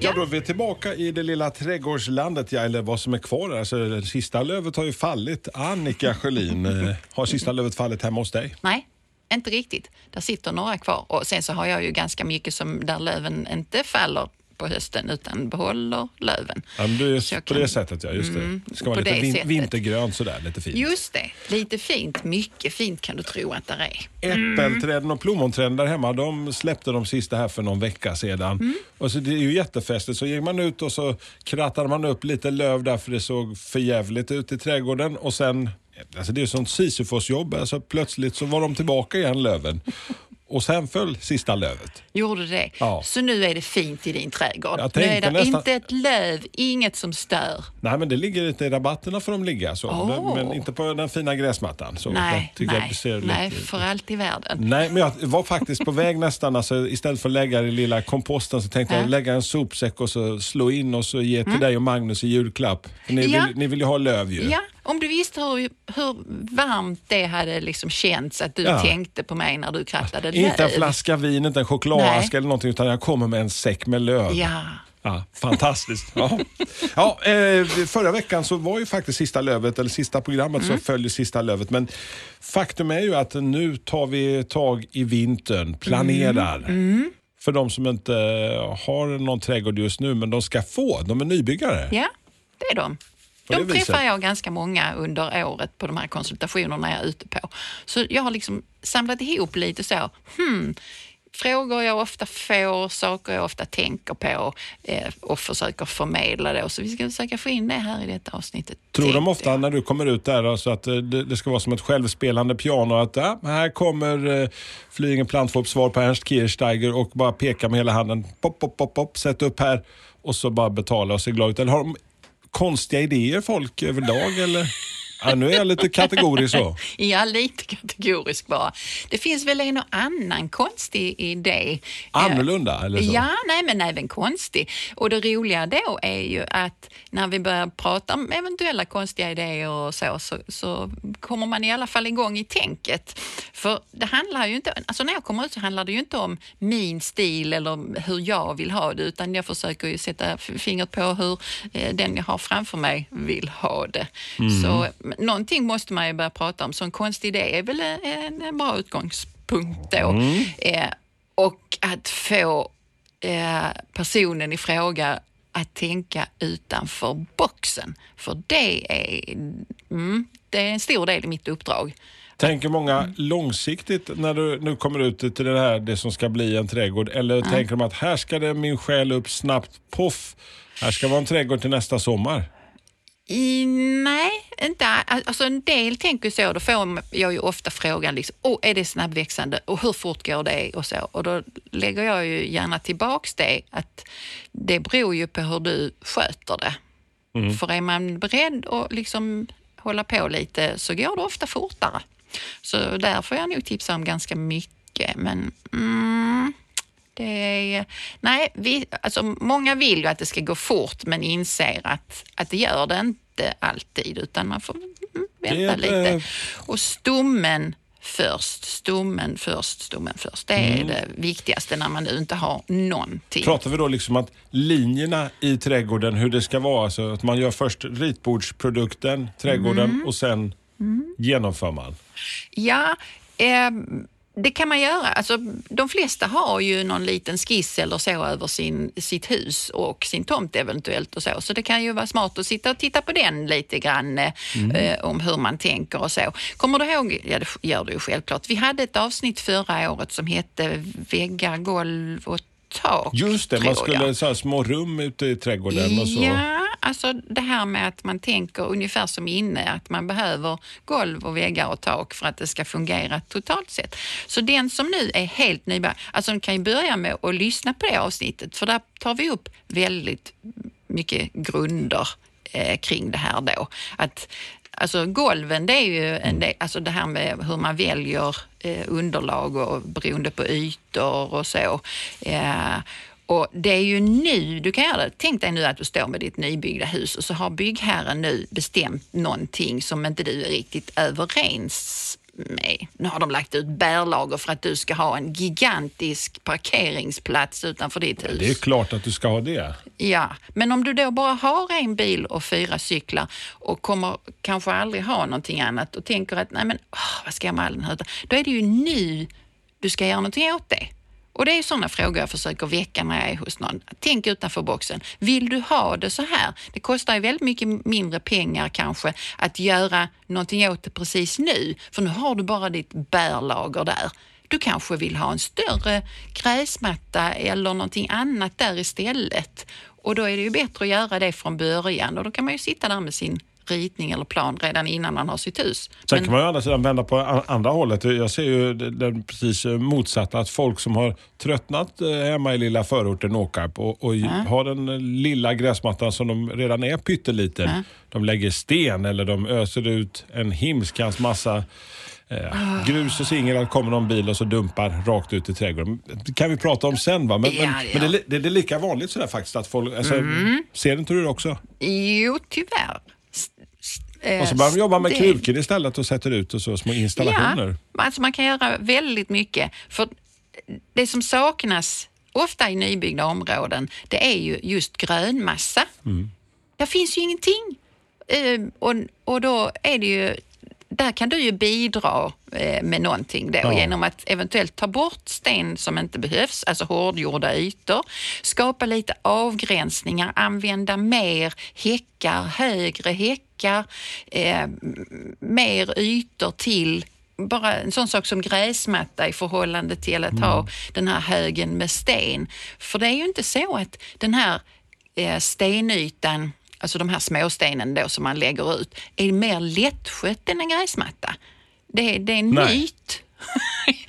Ja, då är vi tillbaka i det lilla trädgårdslandet, ja, eller vad som är kvar. Alltså, sista lövet har ju fallit. Annika Sjölin, eh, har sista lövet fallit hemma hos dig? Nej, inte riktigt. Där sitter några kvar och sen så har jag ju ganska mycket som där löven inte faller på hösten utan behåller löven. Ja, men det är på kan- det sättet, ja. Just det. Mm, det ska vara lite vin- sättet. vintergrönt sådär, lite fint. Just det, lite fint. Mycket fint kan du tro att det är. Äppelträden och plommonträden där hemma, de släppte de sista här för någon vecka sedan. Mm. Och så det är ju jättefestligt. Så gick man ut och så krattade man upp lite löv där för det såg för jävligt ut i trädgården. Och sen, alltså det är sånt Sisyfos-jobb. Alltså plötsligt så var de tillbaka igen, löven. Och sen föll sista lövet. Gjorde det? Ja. Så nu är det fint i din trädgård. Nu är det nästan- inte ett löv, inget som stör. Nej, men det ligger lite i rabatterna får de ligga. Så. Åh. Men inte på den fina gräsmattan. Så nej, nej, ser nej, lite... för allt i världen. Nej, men jag var faktiskt på väg nästan. Alltså, istället för att lägga det i lilla komposten så tänkte Ja. jag lägga en sopsäck och så slå in och så ge till dig och Magnus i julklapp. För ni, Ja. vill, ni vill ju ha löv ju. Ja, om du visste hur, hur varmt det hade liksom känts att du Ja. tänkte på mig när du krattade Inte en löv. flaska vin, inte en chokladask eller någonting utan jag kommer med en säck med löv. Ja. Ja, fantastiskt. Ja. Ja, eh, förra veckan så var ju faktiskt sista lövet, eller sista programmet Mm. så följde sista lövet. Men faktum är ju att nu tar vi tag i vintern, planerar. Mm. För de som inte har någon trädgård just nu, men de ska få. De är nybyggare. Ja, det är de. De träffar jag ganska många under året på de här konsultationerna jag är ute på. Så jag har liksom samlat ihop lite så, hmm, frågor jag ofta får, saker jag ofta tänker på eh, och försöker förmedla det. Så vi ska försöka få in det här i detta avsnittet. Tror de ofta jag. när du kommer ut där alltså att eh, det, det ska vara som ett självspelande piano att ja, här kommer eh, Flyingen Plantfops svar på Ernst Kirchsteiger och bara peka med hela handen. Pop, pop, pop, pop, sätt upp här och så bara betala och se glad ut. Eller har de konstiga idéer folk överlag eller? Ja, nu är jag lite kategorisk så. Ja, lite kategorisk bara. Det finns väl en och annan konstig idé. Annorlunda eller så? Ja, nej men även konstig. Och det roliga då är ju att när vi börjar prata om eventuella konstiga idéer och så, så, så kommer man i alla fall igång i tänket. För det handlar ju inte, alltså när jag kommer ut så handlar det ju inte om min stil eller hur jag vill ha det, utan jag försöker ju sätta fingret på hur eh, den jag har framför mig vill ha det. Så m- någonting måste man ju börja prata om, så en konstig idé är väl en, en bra utgångspunkt då. Eh, och att få eh, personen i fråga att tänka utanför boxen. För det är, mm, det är en stor del i mitt uppdrag. Tänker många långsiktigt när du nu kommer ut till det här, det som ska bli en trädgård? Eller tänker de att här ska det min själ upp snabbt, poff, här ska vara en trädgård till nästa sommar? I, nej, inte all- alltså en del tänker så. Då får jag ju ofta frågan, liksom, oh, är det snabbväxande och hur fort går det? Och, så. och då lägger jag ju gärna tillbaks det, att det beror ju på hur du sköter det. För är man beredd att liksom hålla på lite så går det ofta fortare. Så där får jag nog tipsa om ganska mycket. Men mm, det är, nej, vi, alltså många vill ju att det ska gå fort men inser att, att det gör det inte alltid utan man får mm, Det vänta ett, lite. eh, Och stommen först, stommen först, stommen först. Det är det viktigaste när man nu inte har någonting. Pratar vi då liksom att linjerna i trädgården, hur det ska vara, alltså att man gör först ritbordsprodukten, trädgården Mm. och sen genomför man? Ja, eh, det kan man göra. Alltså, de flesta har ju någon liten skiss eller så över sin, sitt hus och sin tomt eventuellt och så. Så det kan ju vara smart att sitta och titta på den lite grann eh, eh, om hur man tänker och så. Kommer du ihåg, ja det gör du ju självklart, vi hade ett avsnitt förra året som hette Väggar, golv och tak. Just det, man jag. skulle så här små rum ute i trädgården och så. Ja, alltså det här med att man tänker ungefär som inne, att man behöver golv och väggar och tak för att det ska fungera totalt sett. Så den som nu är helt nybörjare, alltså kan ju börja med att lyssna på det avsnittet, för där tar vi upp väldigt mycket grunder eh, kring det här då. Att Alltså golven, det är ju en del, alltså det här med hur man väljer eh, underlag och beroende på ytor och så. Eh, och det är ju nu du kan göra det. Tänk dig nu att du står med ditt nybyggda hus och så har byggherren nu bestämt någonting som inte du är riktigt överens med. Nu har de lagt ut bärlager för att du ska ha en gigantisk parkeringsplats utanför ditt hus. Det är klart att du ska ha det. Ja, men om du då bara har en bil och fyra cyklar och kommer kanske aldrig ha någonting annat och tänker att nej men åh, vad ska jag med all den här? Då är det ju nu du ska göra någonting åt det. Och det är sådana frågor jag försöker väcka när jag är hos någon. Tänk utanför boxen. Vill du ha det så här? Det kostar ju väldigt mycket mindre pengar kanske att göra någonting åt det precis nu, för nu har du bara ditt bärlager där. Du kanske vill ha en större gräsmatta eller någonting annat där istället. Och då är det ju bättre att göra det från början och då kan man ju sitta där med sin ritning eller plan redan innan man har sitt hus. Sen Men- kan man ju andra sidan vända på andra hållet. Jag ser ju den precis motsatta. Att folk som har tröttnat eh, hemma i lilla förorten Åkarp och, och har den eh, lilla gräsmattan som de redan är pytteliten. De lägger sten eller de öser ut en himskans massa eh, grus och singel. kommer någon bil och så dumpar rakt ut i trädgården. Det kan vi prata om sen va? Men, Ja, men, ja. men det, det, är lika vanligt sådär faktiskt att folk... Alltså, Ser inte du det också? Jo, tyvärr. Eh, Och så börjar de jobba med det- krukor istället och sätter ut och så små installationer. Ja, alltså man kan göra väldigt mycket. För det som saknas ofta i nybyggda områden, det är ju just grönmassa. Mm. Det finns ju ingenting. Eh, och, och då är det ju där kan du ju bidra eh, med någonting då Ja. genom att eventuellt ta bort sten som inte behövs, alltså hårdgjorda ytor, skapa lite avgränsningar, använda mer häckar, högre häckar, eh, mer ytor till bara en sån sak som gräsmatta i förhållande till att ha den här högen med sten. För det är ju inte så att den här eh, stenytan, alltså de här småstenen då som man lägger ut, är mer lättskött än en gräsmatta. Det, är- det är en Nej. myt.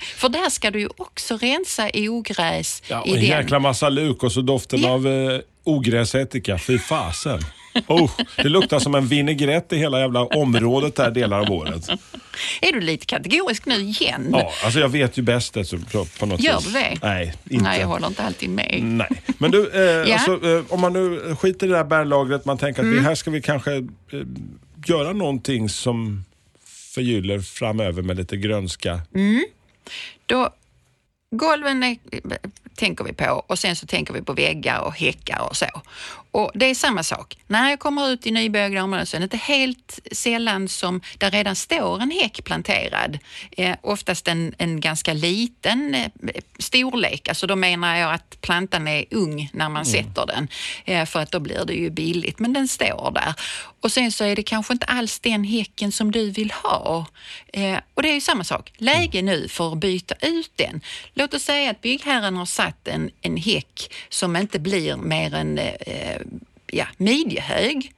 För där ska du ju också rensa ogräs Ja, och i en den. jäkla massa luk och så doften Ja. av eh, ogräsättika. Fy fasen. Oh, det luktar som en vinägrett i hela jävla området där delar av året. Är du lite kategorisk nu igen? Ja, alltså jag vet ju bäst det, så på, något Gör du det? Nej, inte. Nej, jag håller inte alltid med. Nej. Men du, eh, Ja. alltså, eh, om man nu skiter i det här bärlagret, man tänker att Mm. vi, här ska vi kanske eh, göra någonting som förgyller framöver med lite grönska. Då, golven är, tänker vi på och sen så tänker vi på väggar och häckar och så. Och det är samma sak. När jag kommer ut i nybyggda områden så är det inte helt sällan som där redan står en häck planterad. Eh, oftast en, en ganska liten eh, storlek. Alltså då menar jag att plantan är ung när man sätter den. Eh, för att då blir det ju billigt. Men den står där. Och sen så är det kanske inte alls den häcken som du vill ha. Eh, och det är ju samma sak. Läge nu för att byta ut den. Låt oss säga att byggherren har satt en, en häck som inte blir mer än eh, ja, midjehög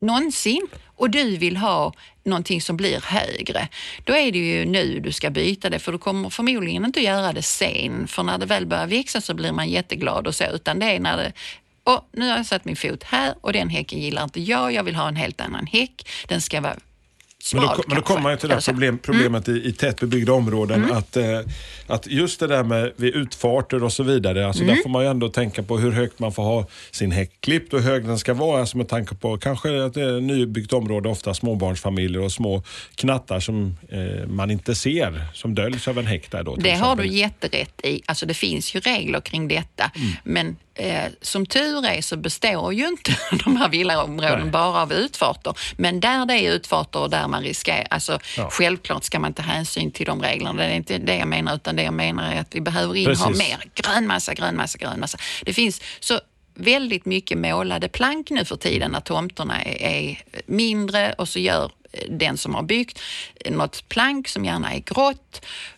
någonsin och du vill ha någonting som blir högre, då är det ju nu du ska byta det för du kommer förmodligen inte göra det sen för när det väl börjar växa så blir man jätteglad och så utan det är när det och nu har jag satt min fot här och den häcken gillar inte jag. Jag vill ha en helt annan häck. Den ska vara smal Men då, men då kommer man ju till det problem, problemet i, i tätbebyggda områden. Mm. Att, eh, att just det där med vid utfarter och så vidare. Alltså Mm. Där får man ju ändå tänka på hur högt man får ha sin häck klippt och hur hög den ska vara. Alltså med tanke på kanske att det är ett nybyggt område, ofta småbarnsfamiljer och små knattar som eh, man inte ser, som döljs av en häck där då. Det har du exempel. jätterätt i. Alltså det finns ju regler kring detta. Mm. Men eh, som tur är så består ju inte de här villaområden Nej. bara av utfarter. Men där det är utfarter och där man riskerar, alltså Ja. självklart ska man ta hänsyn till de reglerna. Det är inte det jag menar, utan det jag menar är att vi behöver in ha mer grönmassa, grönmassa, grönmassa. Det finns så väldigt mycket målade plank nu för tiden när tomterna är, är mindre och så gör den som har byggt något plank som gärna är grått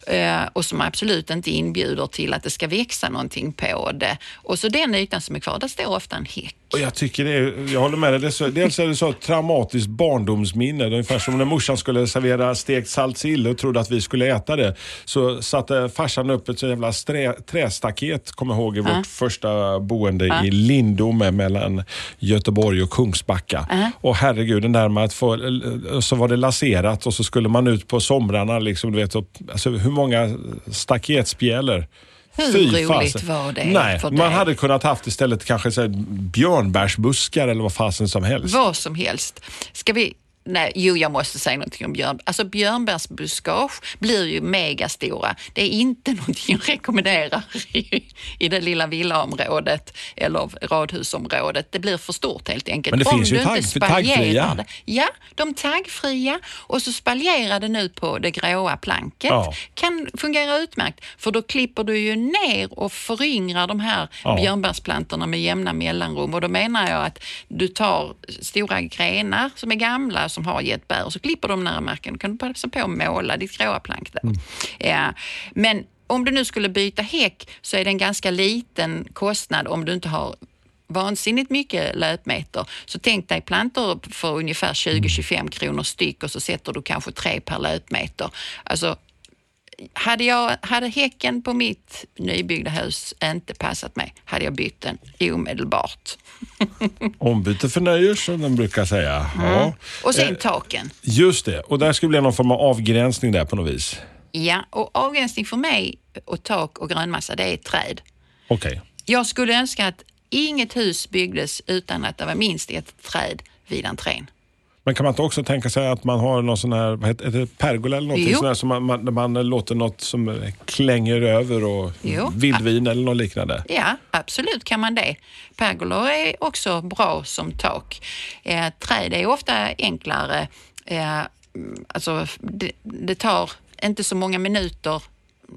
eh, och som absolut inte inbjuder till att det ska växa någonting på det. Och så den ytan som är kvar, där står ofta en häck. Och jag tycker det är, jag håller med dig. Dels är det så ett traumatiskt barndomsminne. Ungefär som när morsan skulle servera stekt saltsill och trodde att vi skulle äta det. Så satte farsan upp ett så jävla strä, trästaket, kommer jag ihåg, i vårt första boende i Lindome mellan Göteborg och Kungsbacka. Och herregud, den där med att få, så var det laserat och så skulle man ut på somrarna. Liksom, du vet, och, alltså, hur många staketspjälor? Hur Fy roligt fasen. var det Nej, för man dig? hade kunnat haft istället kanske så björnbärsbuskar eller vad fasen som helst. Vad som helst. Ska vi... Nej, jo, jag måste säga någonting om björn. Alltså björnbärsbuskage blir ju megastora. Det är inte någonting jag rekommenderar i, i det lilla villaområdet eller radhusområdet. Det blir för stort helt enkelt. Men det Om finns ju tagg- taggfria. det. Ja, de taggfria och så spaljerar det nu på det gråa planket. Ja. Kan fungera utmärkt för då klipper du ju ner och föryngrar de här Ja. björnbärsplantorna med jämna mellanrum och då menar jag att du tar stora grenar som är gamla som har gett bär och så klipper de nära marken. Då kan du passa på att måla ditt gråa plank där. Mm. Ja. Men om du nu skulle byta häck så är det en ganska liten kostnad om du inte har vansinnigt mycket löpmeter. Så tänk dig plantor för ungefär 20-25 kronor styck och så sätter du kanske tre per löpmeter. Alltså, hade, jag, hade häcken på mitt nybyggda hus inte passat mig, hade jag bytt den omedelbart. Ombyte förnöjer som de brukar säga. Ja. Och sen Eh, taken. Just det, och där skulle bli någon form av avgränsning där på något vis. Ja, och avgränsning för mig och tak och grönmassa, det är träd. Okej. Jag skulle önska att inget hus byggdes utan att det var minst ett träd vid entrén. Men kan man inte också tänka sig att man har någon sån här, vad heter det, pergola eller någonting Jo. sån här som man, man, man låter något som klänger över och Jo. vildvin eller något liknande? Ja, absolut kan man det. Pergolor är också bra som tak. Eh, träd är ofta enklare. Eh, alltså, det, det tar inte så många minuter,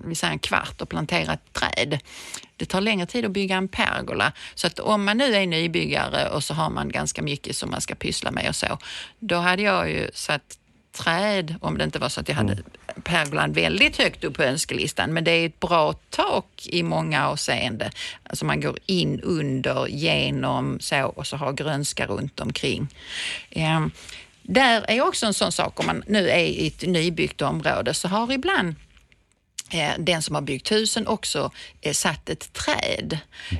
vi säger en kvart, att plantera ett träd. Det tar längre tid att bygga en pergola. Så att om man nu är nybyggare och så har man ganska mycket som man ska pyssla med och så, då hade jag ju satt träd, om det inte var så att jag hade pergolan väldigt högt upp på önskelistan. Men det är ett bra tak i många avseenden. Alltså man går in under, genom så och så har grönska runt omkring. Ehm, där är också en sån sak, om man nu är i ett nybyggt område, så har ibland den som har byggt husen också eh, satt ett träd.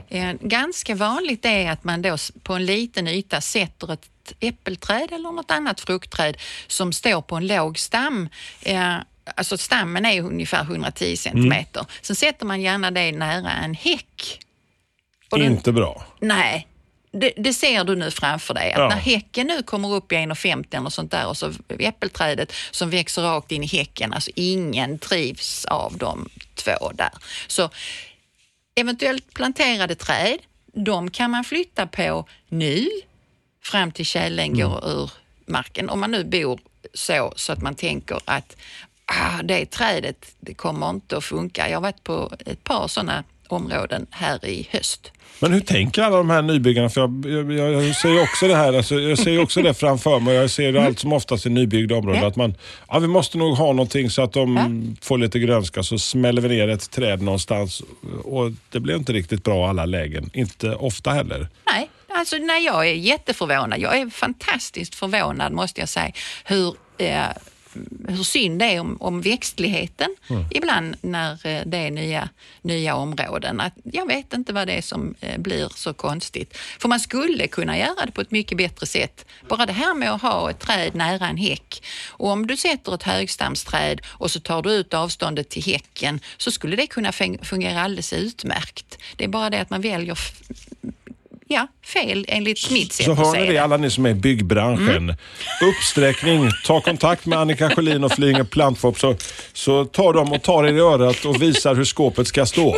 Eh, ganska vanligt är att man då på en liten yta sätter ett äppelträd eller något annat fruktträd som står på en låg stam. Eh, alltså stammen är ungefär 110 centimeter. Sen sätter man gärna det nära en häck. Den- Inte bra. Nej, det, det ser du nu framför dig. Att Ja. när häcken nu kommer upp i 1,50 och sånt där och så äppelträdet som växer rakt in i häcken, alltså ingen trivs av de två där. Så eventuellt planterade träd, de kan man flytta på nu fram till tjälen går ur marken. Om man nu bor så, så att man tänker att ah, det trädet det kommer inte att funka. Jag har varit på ett par sådana områden här i höst. Men hur tänker alla de här nybyggarna? För jag, jag, jag, ser också det här, alltså, jag ser också det framför mig. Jag ser det allt som oftast i nybyggda områden. Ja. Att man, ja, vi måste nog ha någonting så att de Ja. får lite grönska. Så smäller vi ner ett träd någonstans. Och det blir inte riktigt bra alla lägen. Inte ofta heller. Nej, alltså nej, jag är jätteförvånad. Jag är fantastiskt förvånad måste jag säga hur, eh, hur synd det är om, om växtligheten ibland när eh, det är nya, nya områden. Att jag vet inte vad det är som eh, blir så konstigt. För man skulle kunna göra det på ett mycket bättre sätt. Bara det här med att ha ett träd nära en häck. Och om du sätter ett högstamsträd och så tar du ut avståndet till häcken så skulle det kunna fun- fungera alldeles utmärkt. Det är bara det att man väljer ja, fel enligt mitt sätt Så att hör ni det alla ni som är i byggbranschen. Uppsträckning, ta kontakt med Annika Sjölin och Flyinge Plantfop så, så tar de och tar er i örat och visar hur skåpet ska stå.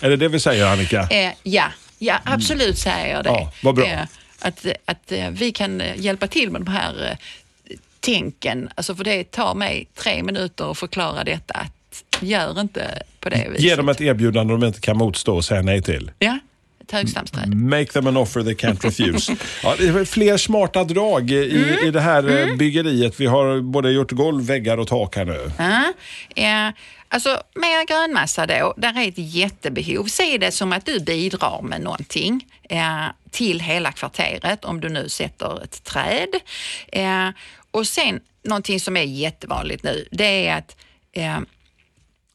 Är det det vi säger Annika? Eh, ja, ja, absolut säger jag det. Ja, vad bra. Eh, att att eh, vi kan hjälpa till med de här eh, tänken. Alltså för det tar mig tre minuter att förklara detta. Att gör inte på det viset. Ge dem ett erbjudande de inte kan motstå och säga nej till. Ja, högstamsträd. Make them an offer they can't refuse. Ja, det är fler smarta drag i, Mm. i det här eh, byggeriet. Vi har både gjort golv, väggar och tak här nu. Ja, eh, Alltså mer grönmassa då, där är ett jättebehov. Se det som att du bidrar med någonting eh, till hela kvarteret om du nu sätter ett träd. Eh, och sen någonting som är jättevanligt nu, det är att eh,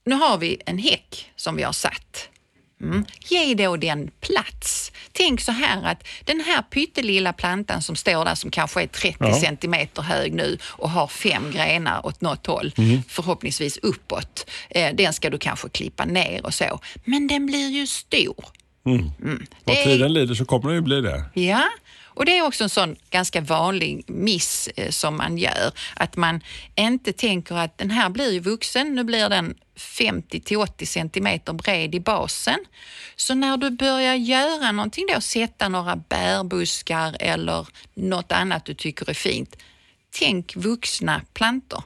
nu har vi en häck som vi har satt. Mm. Ge då den plats. Tänk så här att den här pyttelilla plantan som står där som kanske är 30 Ja. centimeter hög nu och har fem grenar åt något håll, Mm. förhoppningsvis uppåt. Eh, den ska du kanske klippa ner och så. Men den blir ju stor. Mm. Vad Det är- tiden lider så kommer det ju bli det. Ja, och det är också en sån ganska vanlig miss eh, som man gör. Att man inte tänker att den här blir ju vuxen, nu blir den 50 till 80 centimeter bred i basen. Så när du börjar göra någonting då, sätta några bärbuskar eller något annat du tycker är fint, tänk vuxna plantor.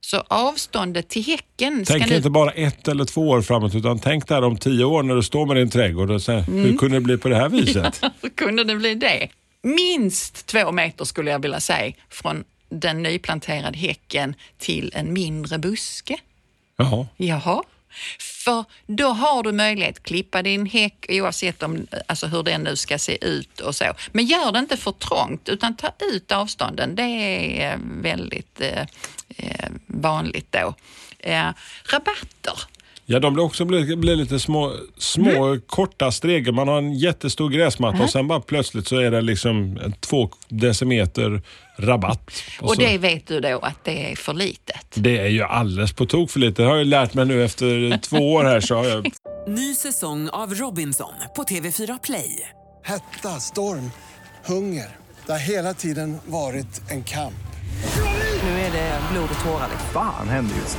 Så avståndet till häcken Tänk nu... inte bara ett eller två år framåt utan tänk där om tio år när du står med din trädgård och säger, Mm. hur kunde det bli på det här viset? Hur kunde det bli det? Minst två meter skulle jag vilja säga från den nyplanterade häcken till en mindre buske. Jaha. Jaha. För då har du möjlighet att klippa din häck oavsett om, alltså hur den nu ska se ut och så. Men gör det inte för trångt utan ta ut avstånden. Det är eh, väldigt eh, eh, vanligt då. Eh, rabatter. Ja, de blir också blir, blir lite små, små Mm. korta stregor. Man har en jättestor gräsmatta och sen bara plötsligt så är det liksom två decimeter rabatt. Och, så, det vet du då att det är för litet. det är ju alldeles på tok för lite. Det har jag lärt mig nu efter två år här. Så har jag, Ny säsong av Robinson på TV4 Play. Hetta, storm, hunger. Det har hela tiden varit en kamp. Nu är det blod och tårar. Fan händer just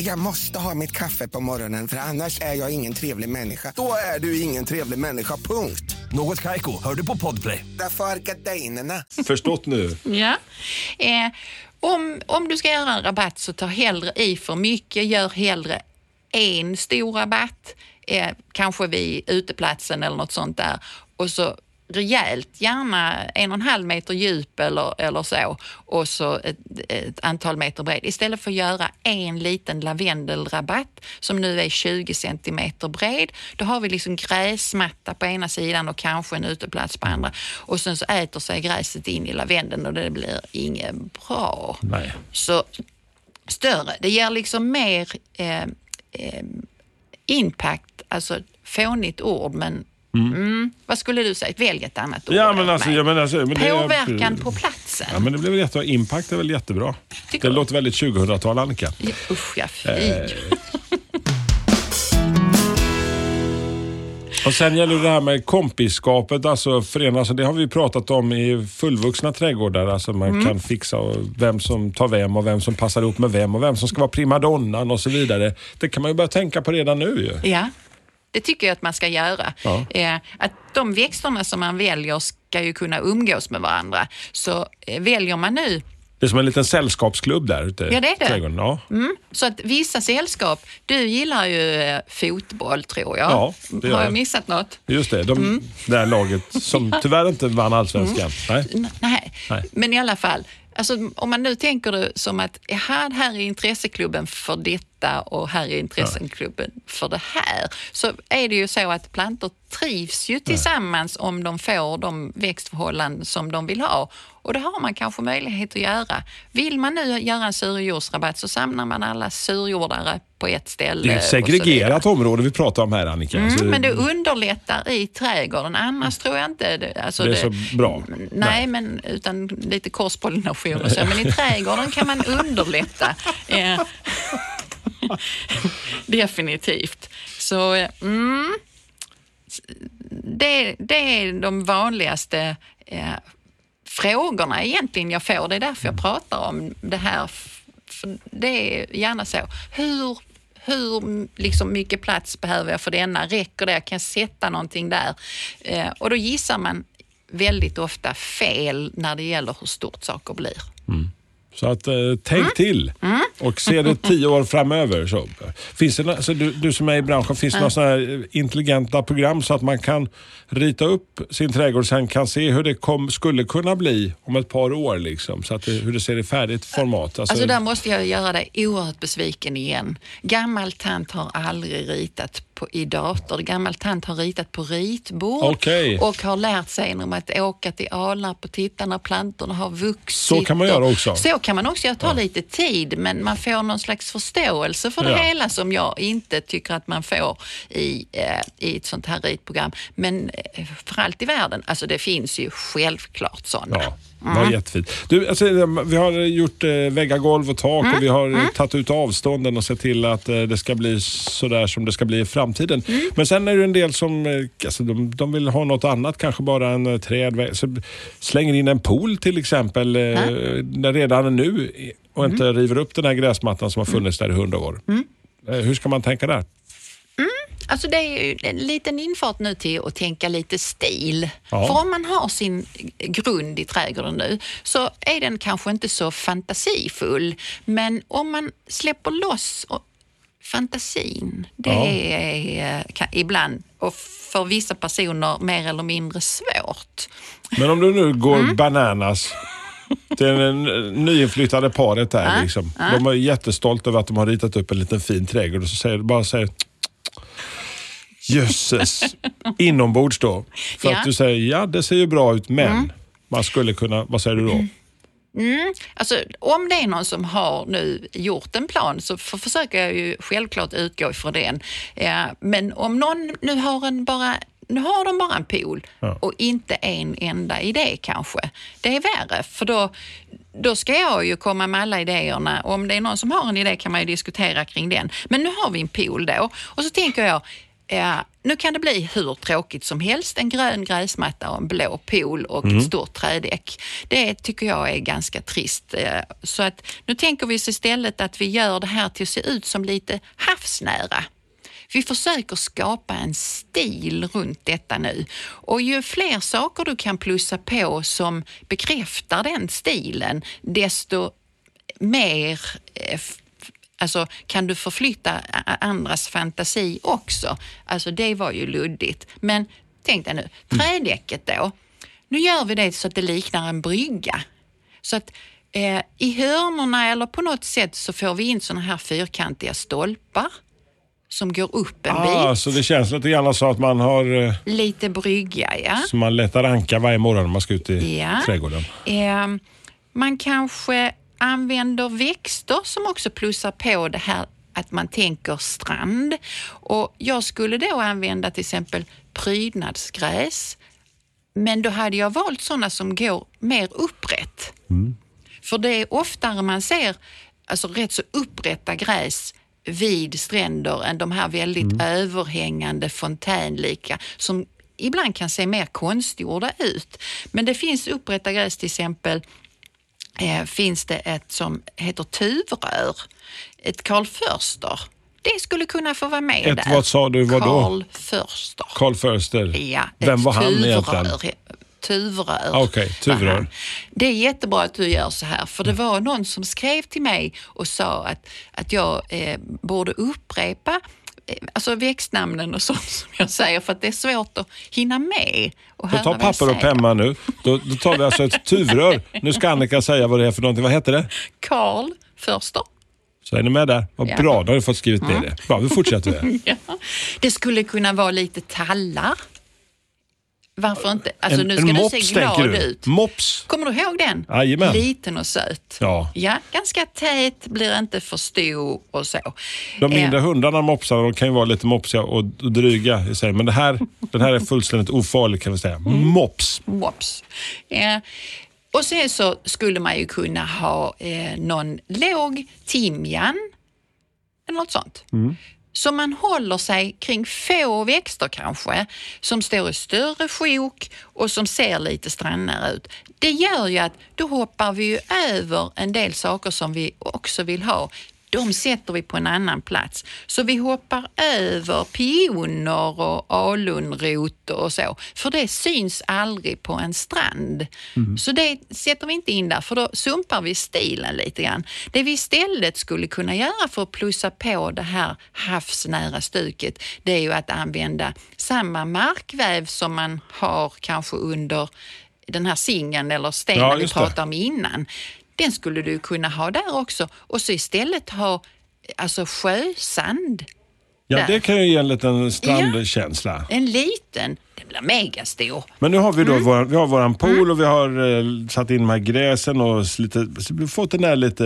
Jag måste ha mitt kaffe på morgonen för annars är jag ingen trevlig människa. Då är du ingen trevlig människa, punkt. Något Kaiko, hör du på Podplay. Därför är gardinerna. förstått nu. Ja. Eh, om, om du ska göra en rabatt så ta hellre i för mycket. Gör hellre en stor rabatt, eh, kanske vid uteplatsen eller något sånt där. Och så rejält, gärna en och en halv meter djup eller, eller så och så ett, ett antal meter bred. Istället för att göra en liten lavendelrabatt som nu är 20 centimeter bred. Då har vi liksom gräsmatta på ena sidan och kanske en uteplats på andra. Och sen så äter sig gräset in i lavendeln och det blir inget bra. Nej. Så större. Det ger liksom mer eh, eh, impact, alltså fånigt ord men mm. vad skulle du säga? Välj ett annat ord. Ja, men alltså, ja, men alltså, men det Påverkan på platsen. Ja, men det väl jättebra. Impact är väl jättebra. Tycker det du? låter väldigt 2000-tal, Annika. Ja, usch ja, fy. Eh, Och sen gäller det här med kompisskapet, alltså förenas. Alltså det har vi pratat om i fullvuxna trädgårdar. Alltså man Mm. kan fixa vem som tar vem och vem som passar ihop med vem och vem som ska vara primadonnan och så vidare. Det kan man ju börja tänka på redan nu ju. Ja, det tycker jag att man ska göra. Ja. Eh, att de växterna som man väljer ska ju kunna umgås med varandra. Så eh, väljer man nu Det är som en liten sällskapsklubb där ute Ja, det är det. trädgården. Ja. Mm. Så att vissa sällskap, du gillar ju eh, fotboll tror jag. Ja, det gör Har jag missat något? Just det, de, Mm. det här laget som tyvärr inte vann allsvenskan. Nej. N- Nej. Nej. men i alla fall. Alltså, om man nu tänker det som att jaha, här är intresseklubben för detta och här är intresseklubben för det här. Så är det ju så att plantor trivs ju tillsammans om de får de växtförhållanden som de vill ha. Och det har man kanske möjlighet att göra. Vill man nu göra en surjordsrabatt så samlar man alla surjordare på ett ställe. Det är ett så segregerat område vi pratar om här Annika. Mm, Alltså, men det underlättar i trädgården. Annars tror jag inte det, alltså Det är så bra. Nej, Nej. men utan lite korspollination och så. Men i trädgården kan man underlätta. Definitivt. Så mm, det, det är de vanligaste eh, frågorna egentligen jag får. Det är därför jag pratar om det här. För det är gärna så. Hur, hur liksom, mycket plats behöver jag för denna? Räcker det? Kan jag sätta någonting där? Eh, och då gissar man väldigt ofta fel när det gäller hur stort saker blir. Så att, eh, tänk Mm. till och se det tio år framöver. Så. Finns det, alltså, du, du som är i branschen, finns det några sådana här intelligenta program så att man kan rita upp sin trädgård och sen kan se hur det kom, skulle kunna bli om ett par år? Liksom, så att det, hur det ser i färdigt format. Alltså, Alltså där måste jag göra dig oerhört besviken igen. Gammal tant har aldrig ritat på, i dator. Gammal tant har ritat på ritbord Okej. och har lärt sig genom att åka till Alnarp och titta när plantorna har vuxit. Så kan man göra också. Så kan man också göra. Det tar lite tid men man får någon slags förståelse för det Ja. hela som jag inte tycker att man får i, eh, i ett sånt här ritprogram. Men eh, för allt i världen, alltså det finns ju självklart sådana. Ja, det var jättefint. Du, alltså, vi har gjort eh, väggar, golv och tak och vi har eh, tagit ut avstånden och sett till att eh, det ska bli sådär som det ska bli i framtiden. Men sen är det en del som eh, alltså, de, de vill ha något annat, kanske bara en eh, träd. Så slänger in en pool till exempel eh, redan nu och inte river upp den här gräsmattan som har funnits där i hundra år. Eh, Hur ska man tänka där? Alltså det är ju en liten infart nu till att tänka lite stil. Ja. För om man har sin grund i trädgården nu så är den kanske inte så fantasifull. Men om man släpper loss fantasin, det Ja. är kan, ibland och för vissa personer mer eller mindre svårt. Men om du nu går bananas till en nyinflyttade paret där. Liksom. De är jättestolta över att de har ritat upp en liten fin trädgård och så säger bara säger Jösses, inombords då. För Ja. att du säger ja det ser ju bra ut men man skulle kunna, vad säger du då? Alltså, om det är någon som har nu gjort en plan så f- försöker jag ju självklart utgå ifrån den. Ja, men om någon nu har en bara nu har de bara en pool Ja. och inte en enda idé kanske. Det är värre för då, då ska jag ju komma med alla idéerna. Om det är någon som har en idé kan man ju diskutera kring den. Men nu har vi en pool då och så tänker jag Ja, nu kan det bli hur tråkigt som helst. En grön gräsmatta och en blå pool och ett stort trädäck. Det tycker jag är ganska trist. Eh, Så att nu tänker vi oss istället att vi gör det här till att se ut som lite havsnära. Vi försöker skapa en stil runt detta nu och ju fler saker du kan plussa på som bekräftar den stilen, desto mer eh, Alltså, kan du förflytta andras fantasi också? Alltså, det var ju luddigt. Men tänk dig nu, trädäcket då. Nu gör vi det så att det liknar en brygga. Så att eh, i hörnorna eller på något sätt så får vi in såna här fyrkantiga stolpar som går upp en Ah, bit. så det känns lite grann så att man har eh, Lite brygga, ja. så man lättar anka varje morgon när man ska ut i Ja. trädgården. Eh, man kanske använder växter som också plussar på det här att man tänker strand. Och jag skulle då använda till exempel prydnadsgräs. Men då hade jag valt sådana som går mer upprätt. För det är oftare man ser alltså rätt så upprätta gräs vid stränder än de här väldigt överhängande fontänlika som ibland kan se mer konstgjorda ut. Men det finns upprätta gräs till exempel eh, finns det ett som heter tuvrör, ett Karl Förster. Det skulle kunna få vara med Ett där. vad sa du, vad då? Karl Förster. Carl Förster, Ja, vem var han egentligen? tuvrör. Var tuvrör. Det är jättebra att du gör så här, för det var någon som skrev till mig och sa att, att jag eh, borde upprepa Alltså växtnamnen och sånt som jag säger för att det är svårt att hinna med. Och Då tar papper och penna nu. Då, då tar vi alltså ett tuvrör. Nu ska Annika säga vad det är för någonting. Vad heter det? Karl Förster. Så är ni med där? Vad Ja. bra, då har du fått skrivit ner det. Bra, vi fortsätter. Ja. Det skulle kunna vara lite tallar. Varför inte? Alltså en nu en ska du mops se tänker glad du? ut. Mops? Kommer du ihåg den? Jajamän. Liten och söt. Ja. Ja, ganska tät, blir inte för stor och så. De mindre Eh, hundarna, mopsarna, de kan ju vara lite mopsiga och, dryga i sig. Men det här, den här är fullständigt ofarlig kan vi säga. Mm. Mops. Mops. Ja. Och sen så skulle man ju kunna ha eh, någon låg timjan eller något sånt. Så man håller sig kring få växter kanske, som står i större sjok och som ser lite strandnära ut. Det gör ju att då hoppar vi ju över en del saker som vi också vill ha de sätter vi på en annan plats. Så vi hoppar över pioner och alunrot och så, för det syns aldrig på en strand. Så det sätter vi inte in där, för då sumpar vi stilen lite grann. Det vi istället skulle kunna göra för att plussa på det här havsnära stuket, det är ju att använda samma markväv som man har kanske under den här singeln eller stenen Ja, vi det. pratade om innan. Den skulle du kunna ha där också och så istället ha alltså sjösand. Ja, Där. det kan ju ge en liten strandkänsla. En liten, den blir megastor. Men nu har vi då Mm. våran, vi har våran pool och vi har eh, satt in de här gräsen och lite, fått den där lite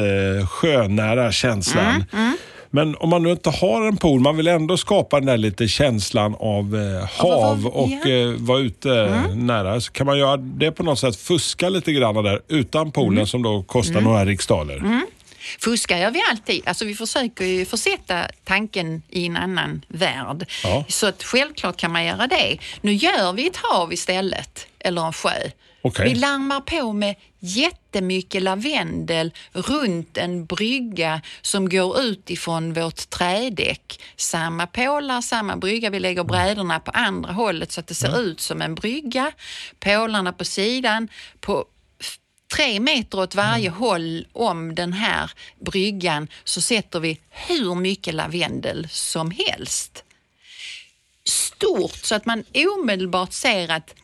sjönära känslan. Mm, Men om man nu inte har en pool, man vill ändå skapa den där lite känslan av eh, hav och ja. Mm. eh, vara ute nära. Så kan man göra det på något sätt, fuska lite grann där utan poolen Mm. som då kostar några riksdaler. Fuskar gör vi alltid. Alltså vi försöker ju försätta tanken i en annan värld. Ja. Så att självklart kan man göra det. Nu gör vi ett hav istället, eller en sjö. Okej. Vi larmar på med jättemycket lavendel runt en brygga som går ut ifrån vårt trädäck. Samma pålar, samma brygga. Vi lägger brädorna på andra hållet så att det ser ut som en brygga. Pålarna på sidan. På tre meter åt varje håll om den här bryggan så sätter vi hur mycket lavendel som helst stort så att man omedelbart ser att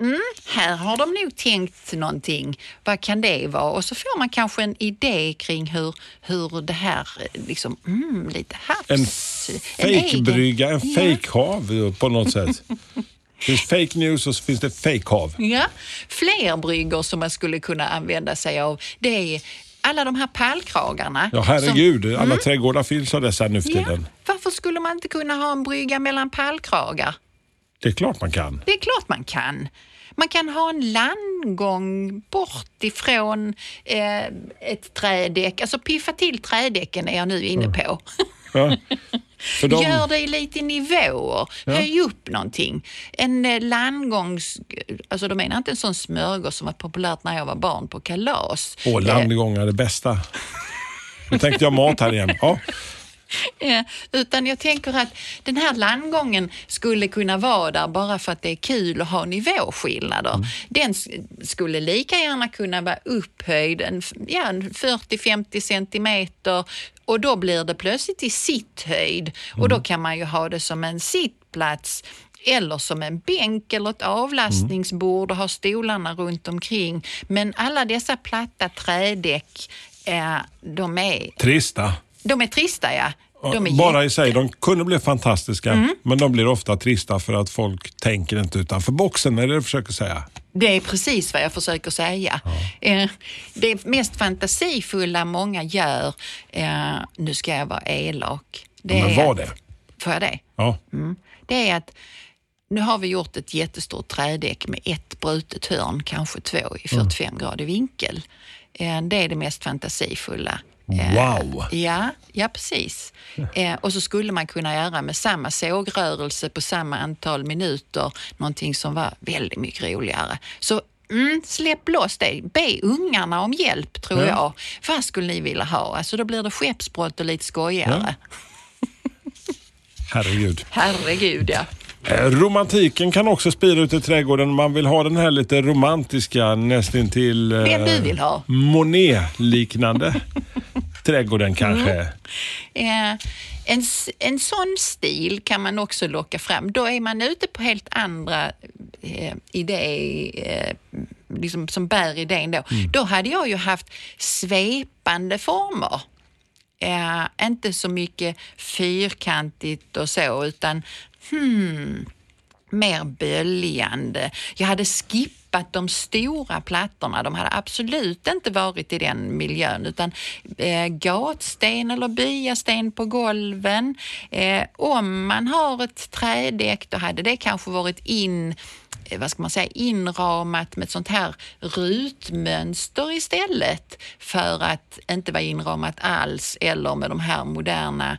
mm, här har de nog tänkt någonting. Vad kan det vara? Och så får man kanske en idé kring hur, hur det här, eh, liksom, mm, lite havs... En fejkbrygga, en Ja. fejkhav på något sätt. Det finns fake news och så finns det fejkhav. Ja, fler bryggor som man skulle kunna använda sig av. Det är alla de här pallkragarna. Ja, som- herregud. Alla trädgårdar fylls av dessa nu för Ja, tiden. varför skulle man inte kunna ha en brygga mellan pallkragar? Det är klart man kan. Det är klart man kan. Man kan ha en landgång bort ifrån eh, ett trädäck. Alltså piffa till trädäcken är jag nu inne på. Ja. De, Gör det i lite nivåer. Höj upp någonting. En eh, landgångs... Alltså de menar inte en sån smörgås som var populärt när jag var barn på kalas. Åh, landgångar, det bästa. Nu tänkte jag mat här igen. Ja. Eh, utan jag tänker att den här landgången skulle kunna vara där bara för att det är kul att ha nivåskillnader. Den s- skulle lika gärna kunna vara upphöjd en, ja, en 40-50 centimeter och då blir det plötsligt i sitthöjd och då kan man ju ha det som en sittplats eller som en bänk eller ett avlastningsbord och ha stolarna runt omkring. Men alla dessa platta trädäck, eh, de är Trista. De är trista, ja. Bara i sig. De kunde bli fantastiska, Mm. men de blir ofta trista för att folk tänker inte utanför boxen. Är det du försöker säga? Det är precis vad jag försöker säga. Eh, Det mest fantasifulla många gör, eh, nu ska jag vara elak. Det Men var att- det? Får jag det? Ja. Det är att nu har vi gjort ett jättestort trädäck med ett brutet hörn, kanske två i 45 grader vinkel. Eh, Det är det mest fantasifulla. Eh, Wow. Ja, ja precis. Eh, och så skulle man kunna göra med samma sågrörelse på samma antal minuter, någonting som var väldigt mycket roligare. Så mm, släpp loss det. Be ungarna om hjälp, tror Ja. jag. Vad skulle ni vilja ha? Alltså då blir det skeppsbrott och lite skojigare. Herregud. Herregud, ja. Eh, Romantiken kan också spira ut i trädgården. Man vill ha den här lite romantiska, nästintill eh, Den du vill ha. Monet-liknande trädgården kanske. Eh, en, en sån stil kan man också locka fram. Då är man ute på helt andra eh, idéer, eh, liksom som bär idén då. Då hade jag ju haft svepande former. Eh, inte så mycket fyrkantigt och så, utan hmm, mer böljande. Jag hade skippat de stora plattorna. De hade absolut inte varit i den miljön utan eh, gatsten eller byasten på golven. Eh, om man har ett trädäck då hade det kanske varit in eh, vad ska man säga, inramat med ett sånt här rutmönster istället för att inte vara inramat alls eller med de här moderna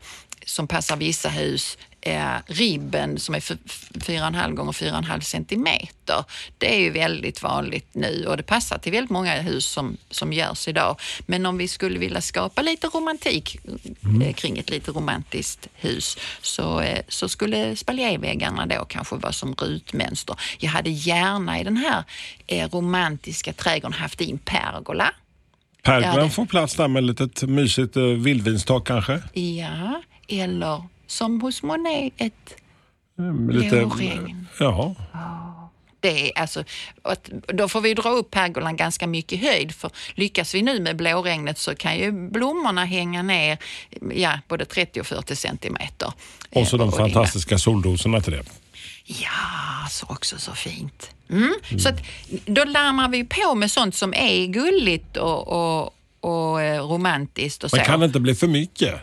som passar vissa hus, eh, ribben som är f- f- 4,5 gånger 4,5 centimeter. Det är ju väldigt vanligt nu och det passar till väldigt många hus som, som görs idag. Men om vi skulle vilja skapa lite romantik eh, kring ett lite romantiskt hus så, eh, så skulle spaljéväggarna då kanske vara som rutmönster. Jag hade gärna i den här eh, romantiska trädgården haft in pergola. Pergolan Ja, får plats där med ett litet mysigt eh, vildvinstak kanske. Ja, eller som hos Monet ett Mm, Lite, Lårregn. ja. Det är alltså, då får vi dra upp pergolan ganska mycket höjd för lyckas vi nu med blåregnet så kan ju blommorna hänga ner ja, både 30 och 40 centimeter. Och så de fantastiska soldoserna till det. Ja, så också så fint. Mm. Så att, då larmar vi på med sånt som är gulligt och, och, och eh, romantiskt och Men så. kan det inte bli för mycket?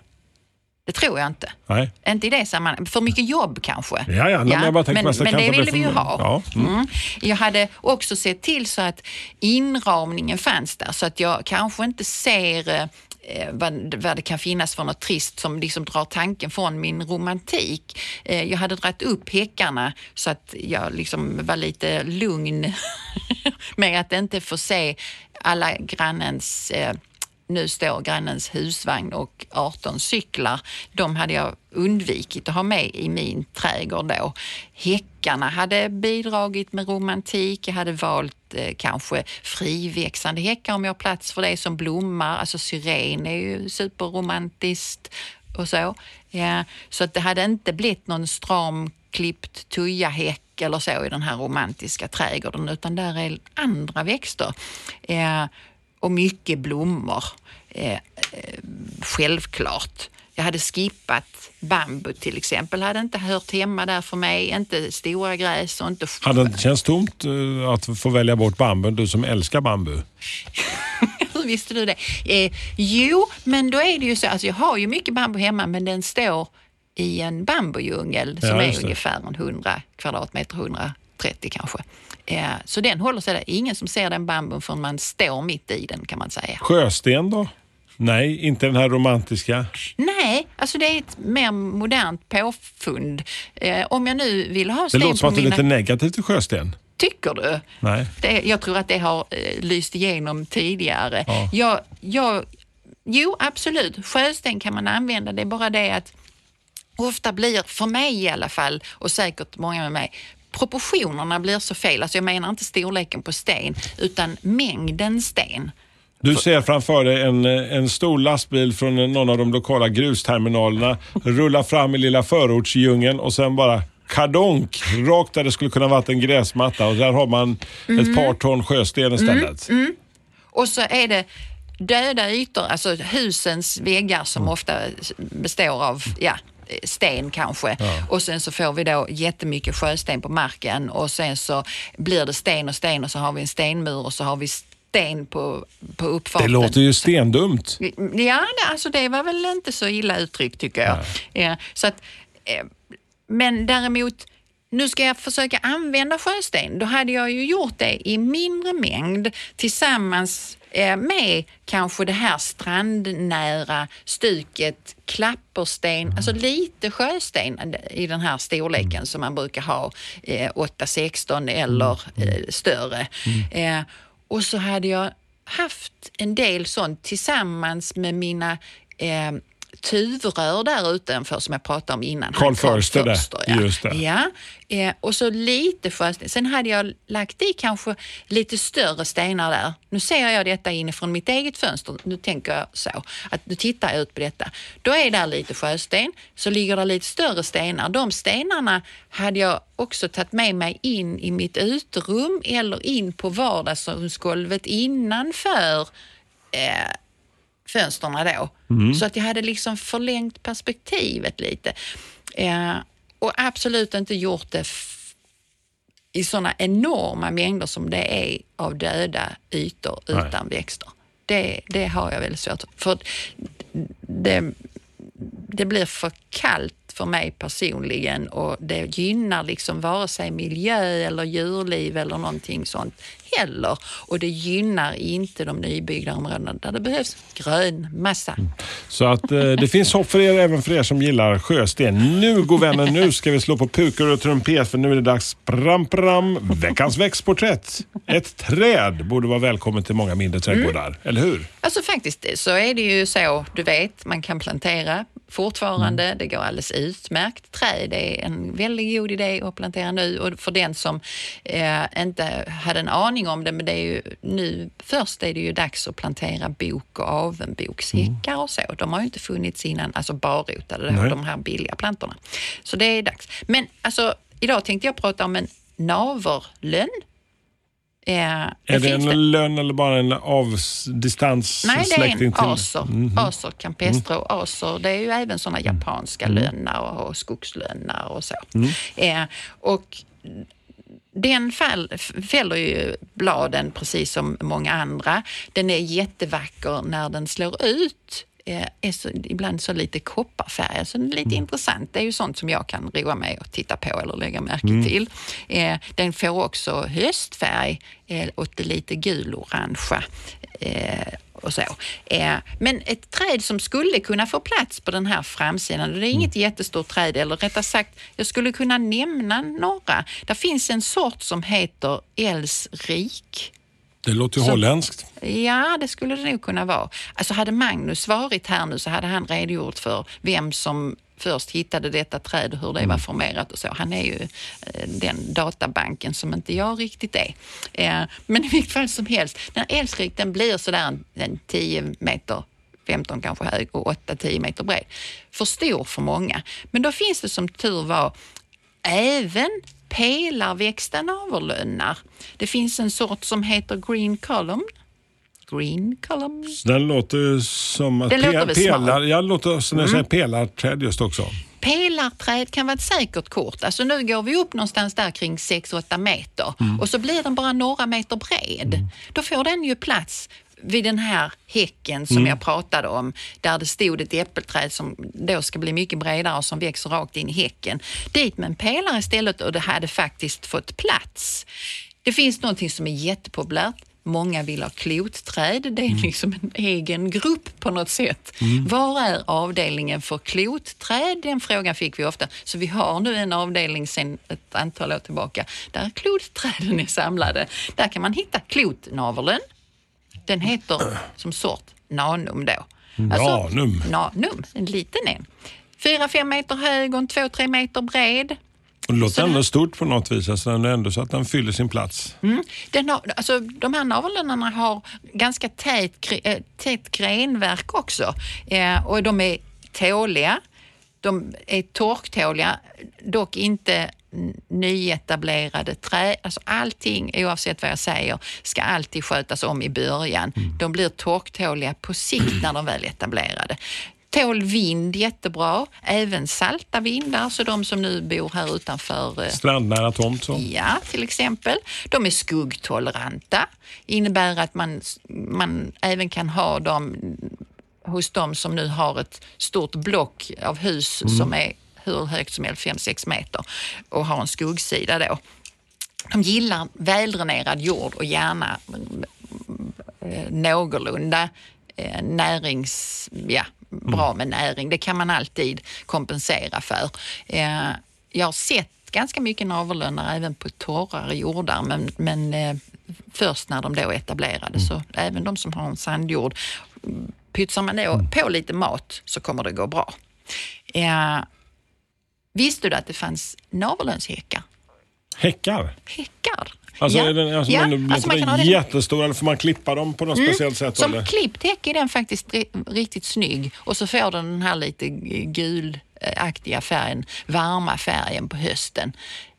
Det tror jag inte. Nej. Inte i det sammanhanget. För mycket jobb kanske. Ja, ja, nej, men men, men det ville vi ju ha. Ja, mm. Mm. Jag hade också sett till så att inramningen fanns där så att jag kanske inte ser eh, vad, vad det kan finnas för något trist som liksom drar tanken från min romantik. Eh, jag hade dragit upp häckarna så att jag liksom var lite lugn med att inte få se alla grannens eh, nu står grannens husvagn och 18 cyklar. De hade jag undvikit att ha med i min trädgård då. Häckarna hade bidragit med romantik. Jag hade valt eh, kanske friväxande häckar om jag har plats för det som blommar. Alltså syren är ju superromantiskt och så. Ja, så att det hade inte blivit någon stram klippt tujahäck eller så i den här romantiska trädgården utan där är andra växter. Eh, och mycket blommor. Eh, eh, självklart. Jag hade skippat bambu till exempel, hade inte hört hemma där för mig. Inte stora gräs och inte... Hade det inte känts tomt eh, att få välja bort bambu, du som älskar bambu? Hur visste du det? Eh, jo, men då är det ju så, alltså jag har ju mycket bambu hemma men den står i en bambudjungel som Ja, är ungefär en 100 kvadratmeter, 130 kanske. Eh, så den håller sig där. Ingen som ser den bambun förrän man står mitt i den kan man säga. Sjösten då? Nej, inte den här romantiska. Nej, alltså det är ett mer modernt påfund. Eh, om jag nu vill ha Det sten låter som att du är mina... lite negativ till sjösten. Tycker du? Nej. Det, jag tror att det har eh, lyst igenom tidigare. Ja. Jag, jag, jo, absolut. Sjösten kan man använda. Det är bara det att ofta blir, för mig i alla fall, och säkert många med mig, proportionerna blir så fel. Alltså jag menar inte storleken på sten, utan mängden sten. Du ser framför dig en, en stor lastbil från någon av de lokala grusterminalerna rulla fram i lilla förortsdjungeln och sen bara kadonk, rakt där det skulle kunna varit en gräsmatta och där har man ett par ton sjösten istället. Och så är det döda ytor, alltså husens väggar som ofta består av ja, sten kanske. Och sen så får vi då jättemycket sjösten på marken och sen så blir det sten och sten och så har vi en stenmur och så har vi sten på, på Det uppfarten. låter ju stendumt. Ja, det- alltså det var väl inte så illa uttryckt tycker jag. Ja, så att, eh, men däremot, nu ska jag försöka använda sjösten. Då hade jag ju gjort det i mindre mängd tillsammans med kanske det här strandnära stuket, klappersten, alltså lite sjösten i den här storleken som man brukar ha, eh, 8-16 eller eh, större. Eh, och så hade jag haft en del sånt tillsammans med mina eh, tuvrör där utanför som jag pratade om innan. Carl Han, Förster där, Förster, ja. just det. Ja, eh, och så lite sjösten. Sen hade jag lagt i kanske lite större stenar där. Nu ser jag detta inifrån mitt eget fönster. Nu tänker jag så, att nu tittar jag ut på detta. Då är där lite sjösten, så ligger det lite större stenar. De stenarna hade jag också tagit med mig in i mitt uterum eller in på vardagsrumsgolvet innanför eh, fönsterna då. Så att jag hade liksom förlängt perspektivet lite. Eh, och absolut inte gjort det i sådana enorma mängder som det är av döda ytor Nej. utan växter. Det, det har jag väldigt svårt för. Det, det blir för kallt för mig personligen och det gynnar liksom vare sig miljö eller djurliv eller någonting sånt heller. Och det gynnar inte de nybyggda områdena där det behövs grön massa. Så att eh, det finns hopp för er, även för er som gillar sjösten. Nu, god vänner, nu ska vi slå på pukor och trumpet för nu är det dags. Pram, pram, veckans växtporträtt. Ett träd borde vara välkommet till många mindre trädgårdar, eller hur? Alltså faktiskt så är det ju så, du vet, man kan plantera fortfarande. Det går alldeles utmärkt. Träd är en väldigt god idé att plantera nu och för den som eh, inte hade en aning om det, men det är ju nu först är det ju dags att plantera bok och avenbokshäckar och så. De har ju inte funnits innan, alltså barrotade, Nej. de här billiga plantorna. Så det är dags. Men alltså, idag tänkte jag prata om en naverlönn. Eh, Är det en lön eller bara en avdistanssläkting Nej, det är en till? acer. Mhm. Acer campestre och acer. Det är ju även sådana japanska lönnar och, och skogslönnar och så. Eh, och den fall, fäller ju bladen precis som många andra. Den är jättevacker när den slår ut. Eh, är så, ibland så lite kopparfärg, så den är lite intressant. Det är ju sånt som jag kan roa mig och titta på eller lägga märke till. Eh, den får också höstfärg eh, åt det lite gulorangea. Eh, och så. Eh, men ett träd som skulle kunna få plats på den här framsidan, och det är inget jättestort träd, eller rättare sagt, jag skulle kunna nämna några. Det finns en sort som heter Elsrik. Det låter ju Så- holländskt. Ja, det skulle det nog kunna vara. Alltså hade Magnus varit här nu så hade han redogjort för vem som först hittade detta träd och hur det var formerat och så. Han är ju eh, den databanken som inte jag riktigt är. Eh, men i vilket fall som helst, den här älskrik den blir sådär en, en 10 meter 15 kanske hög och 8-10 meter bred. För stor för många. Men då finns det som tur var även pelarväxta naverlönnar. Det finns en sort som heter green column. Green column. Den låter som att Den pe- pelar, jag låter som säger pelarträd just också. Pelarträd kan vara ett säkert kort. Alltså nu går vi upp någonstans där kring 6-8 meter och så blir den bara några meter bred. Då får den ju plats vid den här häcken som jag pratade om, där det stod ett äppelträd som då ska bli mycket bredare och som växer rakt in i häcken. Dit med en pelare istället och det hade faktiskt fått plats. Det finns någonting som är jättepopulärt. Många vill ha klotträd. Det är liksom en egen grupp på något sätt. Var är avdelningen för klotträd? Den frågan fick vi ofta. Så vi har nu en avdelning sedan ett antal år tillbaka där klotträden är samlade. Där kan man hitta klotnaveln. Den heter som sort nanum då. Nanum. nanum, en liten en. 4-5 meter hög och en 2-3 meter bred. Och det låter ändå stort på något vis. Alltså den är ändå så att den fyller sin plats. Mm. Den har, alltså, de här navellönnarna har ganska tät, gre- eh, tätt grenverk också eh, och de är tåliga. De är torktåliga, dock inte nyetablerade trä. Alltså allting, oavsett vad jag säger, ska alltid skötas om i början. De blir torktåliga på sikt när de väl är etablerade. Tål vind jättebra, även salta vindar, så de som nu bor här utanför eh, Strandnära tomt så. Ja, till exempel. De är skuggtoleranta. innebär att man, man även kan ha dem hos de som nu har ett stort block av hus som är hur högt som helst, 5-6 meter och har en skuggsida då. De gillar väldränerad jord och gärna eh, någorlunda närings... Ja, bra med näring. Det kan man alltid kompensera för. Eh, jag har sett ganska mycket navellönnar även på torrare jordar men, men eh, först när de då är etablerade. Så även de som har en sandjord, mm, pytsar man då på lite mat så kommer det gå bra. Eh, visste du att det fanns navelönshäckar? Häckar? Häckar? Alltså, Ja. den, alltså, Ja, men, alltså man kan ha den den- jättestor eller får man klippa dem på något speciellt sätt? Som eller? klippt häck är den faktiskt ri- riktigt snygg och så får den den här lite gulaktiga färgen, varma färgen på hösten.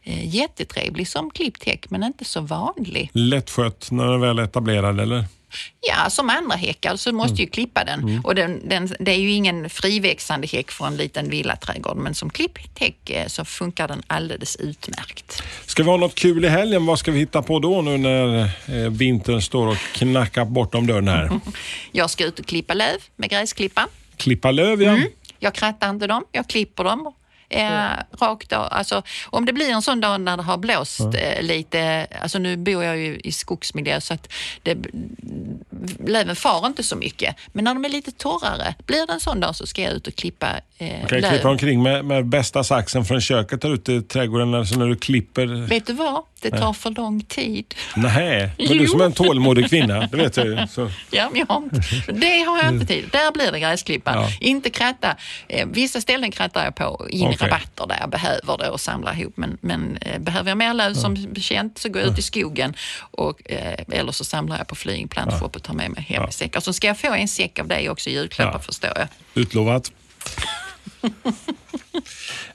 Eh, Jättetrevlig som klippt häck men inte så vanlig. Lättskött när den väl är etablerad eller? Ja, som andra häckar så måste ju klippa den. Och den, den, det är ju ingen friväxande häck från en liten villaträdgård men som klippt häck eh, så funkar den alldeles utmärkt. Ska vi ha något kul i helgen? Vad ska vi hitta på då nu när eh, vintern står och knackar bortom dörren här? Jag ska ut och klippa löv med gräsklippan. Klippa löv ja. Mm. Jag krattar inte dem, jag klipper dem. Eh, rakt av. Alltså, om det blir en sån dag när det har blåst eh, lite, alltså nu bor jag ju i skogsmiljö så att det, löven far inte så mycket. Men när de är lite torrare, blir det en sån dag så ska jag ut och klippa eh, Man kan ju löv. klippa omkring med, med bästa saxen från köket där ute i trädgården. Alltså när du klipper. Vet du vad? Det tar för lång tid. Nej, men du Jo. som är en tålmodig kvinna, det vet jag ju. Så. Ja, men jag har inte, det har jag inte tid. Där blir det gräsklipparen. Ja. Inte kratta. Eh, vissa ställen krattar jag på in Okej. rabatter där jag behöver det och samlar ihop. Men, men eh, behöver jag mer löv som känt så går jag ut i skogen och, eh, eller så samlar jag på Flying Plant och tar med mig hem i säckar. Så ska jag få en säck av dig också i julklappar förstår jag. Utlovat.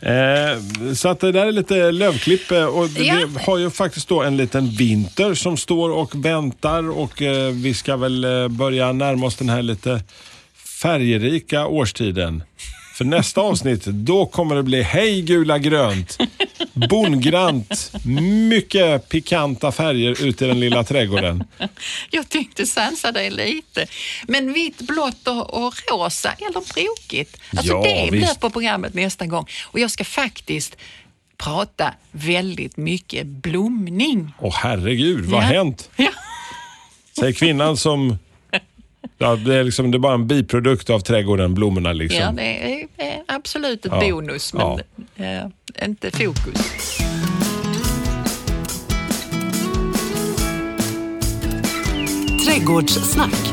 Eh, så att det där är lite lövklipp eh, och Ja. vi har ju faktiskt då en liten vinter som står och väntar och eh, vi ska väl eh, börja närma oss den här lite färgerika årstiden. För nästa avsnitt, då kommer det bli hej gula grönt, bongrant, mycket pikanta färger ute i den lilla trädgården. Jag tänkte sansa dig lite. Men vitt, blått och, och rosa, eller brokigt. Alltså Ja, det blir på programmet nästa gång. Och jag ska faktiskt prata väldigt mycket blomning. Åh herregud, vad har Ja. hänt? Ja. Säger kvinnan som... Ja, det, är liksom, det är bara en biprodukt av trädgården, blommorna. Liksom. Ja, det är, är absolut ett Ja. bonus, men eh, inte fokus. Trädgårdssnack.